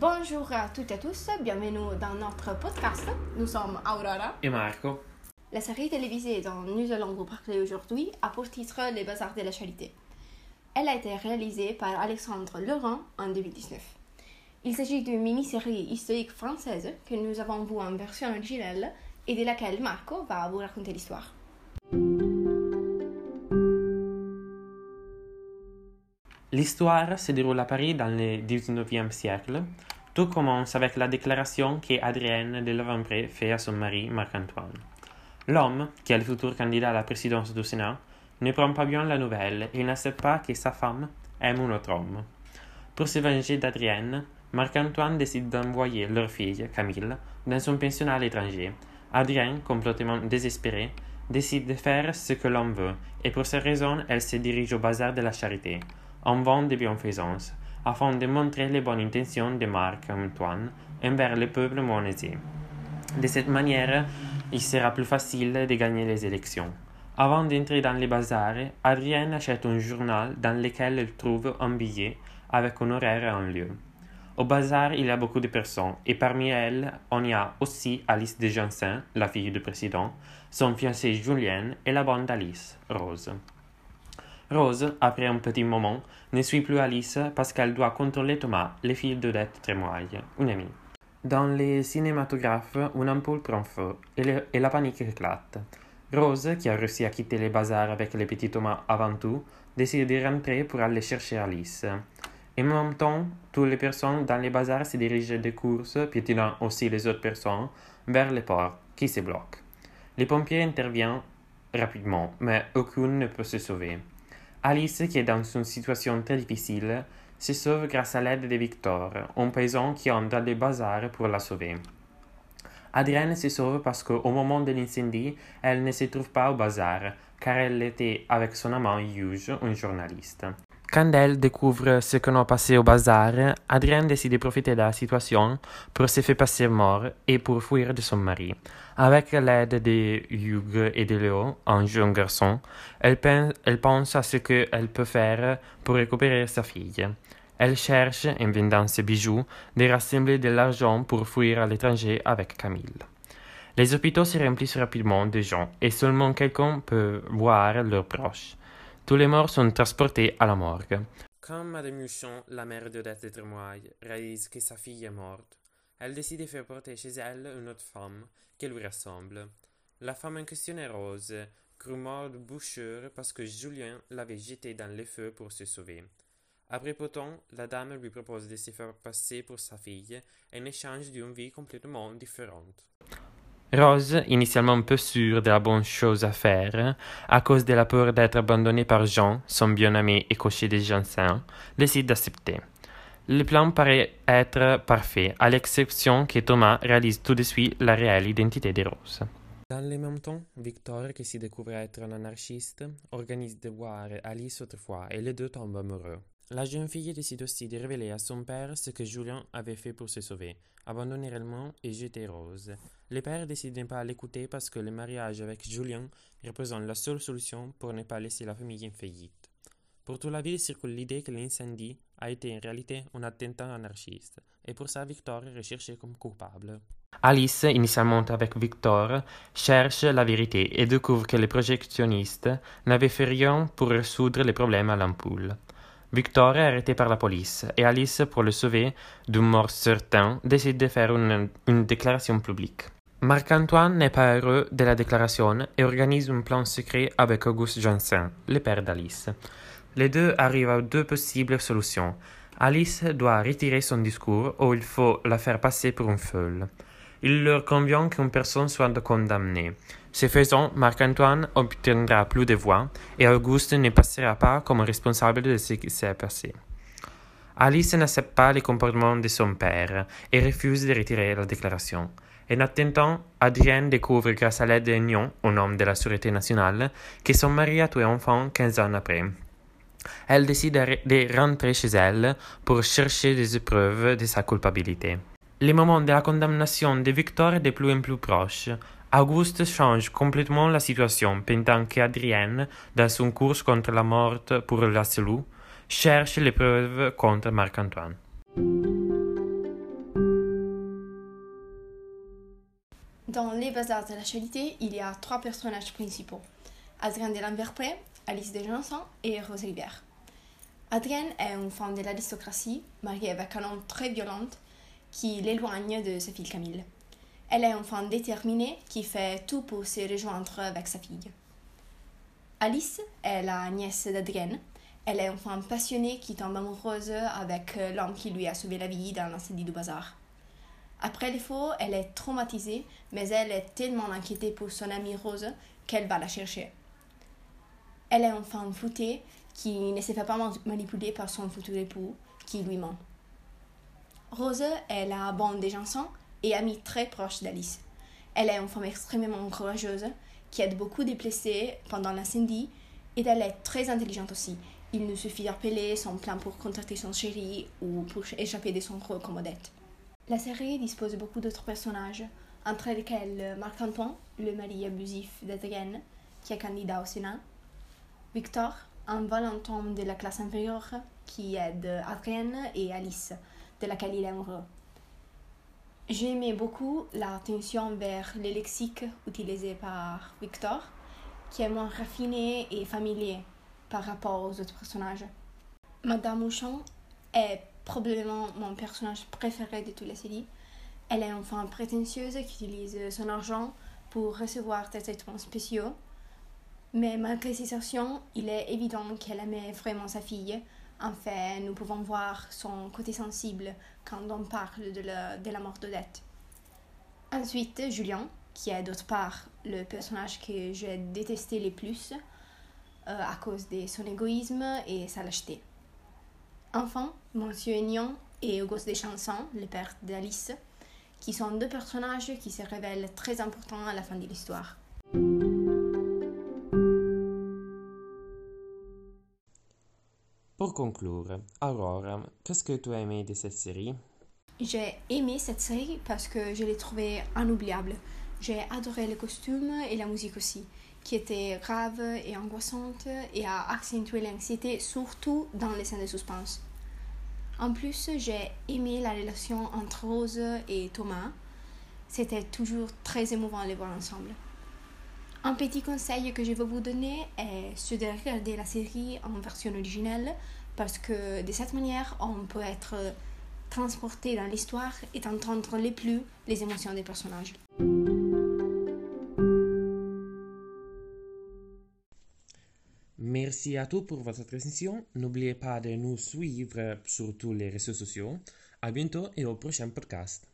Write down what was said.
Bonjour à toutes et à tous, bienvenue dans notre podcast. Nous sommes Aurora. Et Marco. La série télévisée dont nous allons vous parler aujourd'hui a pour titre Les Bazars de la Charité. Elle a été réalisée par Alexandre Laurent en 2019. Il s'agit d'une mini-série historique française que nous avons vue en version originale et de laquelle Marco va vous raconter l'histoire. L'histoire se déroule à Paris dans le 19e siècle. Tout commence avec la déclaration qu'Adrienne de Lavempré fait à son mari Marc-Antoine. L'homme, qui est le futur candidat à la présidence du Sénat, ne prend pas bien la nouvelle et n'accepte pas que sa femme aime un autre homme. Pour se venger d'Adrienne, Marc-Antoine décide d'envoyer leur fille, Camille, dans un pensionnat à l'étranger. Adrienne, complètement désespérée, décide de faire ce que l'homme veut, et pour cette raison, elle se dirige au bazar de la charité, en vent de bienfaisance, afin de montrer les bonnes intentions de Marc-Antoine envers le peuple monétisé. De cette manière, il sera plus facile de gagner les élections. Avant d'entrer dans les bazars, Adrienne achète un journal dans lequel elle trouve un billet avec un horaire et un lieu. Au bazar, il y a beaucoup de personnes, et parmi elles, on y a aussi Alice de Jansin, la fille du président, son fiancé Julien et la bande d'Alice, Rose. Rose, après un petit moment, ne suit plus Alice parce qu'elle doit contrôler Thomas, le fils d'Odette Trémoille, une amie. Dans les cinématographes, une ampoule prend feu et, et la panique éclate. Rose, qui a réussi à quitter les bazars avec le petit Thomas avant tout, décide de rentrer pour aller chercher Alice. En même temps, toutes les personnes dans les bazars se dirigent de course, piétinant aussi les autres personnes, vers les portes qui se bloquent. Les pompiers interviennent rapidement, mais aucune ne peut se sauver. Alice, qui est dans une situation très difficile, se sauve grâce à l'aide de Victor, un paysan qui entre dans le bazar pour la sauver. Adrienne se sauve parce qu'au moment de l'incendie, elle ne se trouve pas au bazar, car elle était avec son amant Hughes, un journaliste. Quand elle découvre ce qu'on a passé au bazar, Adrienne décide de profiter de la situation pour se faire passer mort et pour fuir de son mari. Avec l'aide de Hugh et de Léo, un jeune garçon, elle, pen- elle pense à ce qu'elle peut faire pour récupérer sa fille. Elle cherche, en vendant ses bijoux, de rassembler de l'argent pour fuir à l'étranger avec Camille. Les hôpitaux se remplissent rapidement de gens et seulement quelqu'un peut voir leurs proches. Tous les morts sont transportés à la morgue. Quand Madame Huchon, la mère d'Odette de Trémoille, réalise que sa fille est morte, elle décide de faire porter chez elle une autre femme qui lui ressemble. La femme en question est Rose, morte de bouchure parce que Julien l'avait jetée dans le feu pour se sauver. Après de temps, la dame lui propose de se faire passer pour sa fille en échange d'une vie complètement différente. Rose, initialement peu sûre de la bonne chose à faire, à cause de la peur d'être abandonnée par Jean, son bien-aimé et cocher des Jansin, décide d'accepter. Le plan paraît être parfait, à l'exception que Thomas réalise tout de suite la réelle identité de Rose. Dans le même temps, Victor, qui se découvre être un anarchiste, organise de voir Alice autrefois et les deux tombent amoureux. La jeune fille décide aussi de révéler à son père ce que Julien avait fait pour se sauver, abandonner réellement et jeter Rose. Le père décide de ne pas l'écouter parce que le mariage avec Julien représente la seule solution pour ne pas laisser la famille en faillite. Pour toute la ville circule l'idée que l'incendie a été en réalité un attentat anarchiste, et pour ça Victor est recherché comme coupable. Alice, initialement avec Victor, cherche la vérité et découvre que les projectionnistes n'avaient fait rien pour résoudre les problèmes à l'ampoule. Victor est arrêté par la police et Alice, pour le sauver d'une mort certaine, décide de faire une, une déclaration publique. Marc-Antoine n'est pas heureux de la déclaration et organise un plan secret avec Auguste Janssen, le père d'Alice. Les deux arrivent à deux possibles solutions. Alice doit retirer son discours ou il faut la faire passer pour une folle. Il leur convient qu'une personne soit condamnée. Ce faisant, Marc-Antoine obtiendra plus de voix et Auguste ne passera pas comme responsable de ce qui s'est passé. Alice n'accepte pas les comportements de son père et refuse de retirer la déclaration. En attendant, Adrienne découvre grâce à l'aide de Nyon, un homme de la Sûreté nationale, que son mari a tué un enfant 15 ans après. Elle décide de rentrer chez elle pour chercher des preuves de sa culpabilité. Le moment de la condamnation de Victor est de plus en plus proche. Auguste change complètement la situation pendant qu'Adrienne, dans son course contre la mort pour Laszlo, cherche les preuves contre Marc-Antoine. Dans Les Bazars de la Charité, il y a trois personnages principaux Adrien de Lamberpré, Alice de Janson et Rose Rivière. Adrien est une femme de l'aristocratie, mariée avec un homme très violent qui l'éloigne de sa fille Camille. Elle est femme déterminée qui fait tout pour se rejoindre avec sa fille. Alice est la nièce d'Adrienne. Elle est femme passionnée qui tombe amoureuse avec l'homme qui lui a sauvé la vie dans l'incendie du bazar. Après les faux, elle est traumatisée, mais elle est tellement inquiétée pour son amie Rose qu'elle va la chercher. Elle est femme foutée qui ne se fait pas manipuler par son futur époux qui lui ment. Rose est la bande des chansons et amie très proche d'Alice. Elle est une femme extrêmement courageuse qui aide beaucoup des blessés pendant l'incendie et elle est très intelligente aussi. Il nous suffit d'appeler son plan pour contacter son chéri ou pour échapper de son rôle comme Odette. La série dispose de beaucoup d'autres personnages, entre lesquels Marc Antoine, le mari abusif d'Adrienne, qui est candidat au Sénat, Victor, un valentin de la classe inférieure qui aide Adrienne et Alice, de laquelle il est amoureux. J'aimais beaucoup l'attention vers le lexique utilisé par Victor, qui est moins raffiné et familier par rapport aux autres personnages. Madame Mouchon est probablement mon personnage préféré de toute la série. Elle est une femme prétentieuse qui utilise son argent pour recevoir des traitements spéciaux. Mais malgré ses actions, il est évident qu'elle aimait vraiment sa fille. En fait, nous pouvons voir son côté sensible quand on parle de la, de la mort d'Odette. Ensuite, Julien, qui est d'autre part le personnage que j'ai détesté le plus euh, à cause de son égoïsme et sa lâcheté. Enfin, Monsieur Aignan et Auguste Deschamps, le père d'Alice, qui sont deux personnages qui se révèlent très importants à la fin de l'histoire. Conclure, Aurore, qu'est-ce que tu as aimé de cette série? J'ai aimé cette série parce que je l'ai trouvée inoubliable. J'ai adoré les costumes et la musique aussi, qui était grave et angoissante et a accentué l'anxiété, surtout dans les scènes de suspense. En plus, j'ai aimé la relation entre Rose et Thomas. C'était toujours très émouvant de les voir ensemble. Un petit conseil que je veux vous donner est celui de regarder la série en version originale parce que de cette manière, on peut être transporté dans l'histoire et entendre les plus les émotions des personnages. Merci à tous pour votre attention. N'oubliez pas de nous suivre sur tous les réseaux sociaux. À bientôt et au prochain podcast.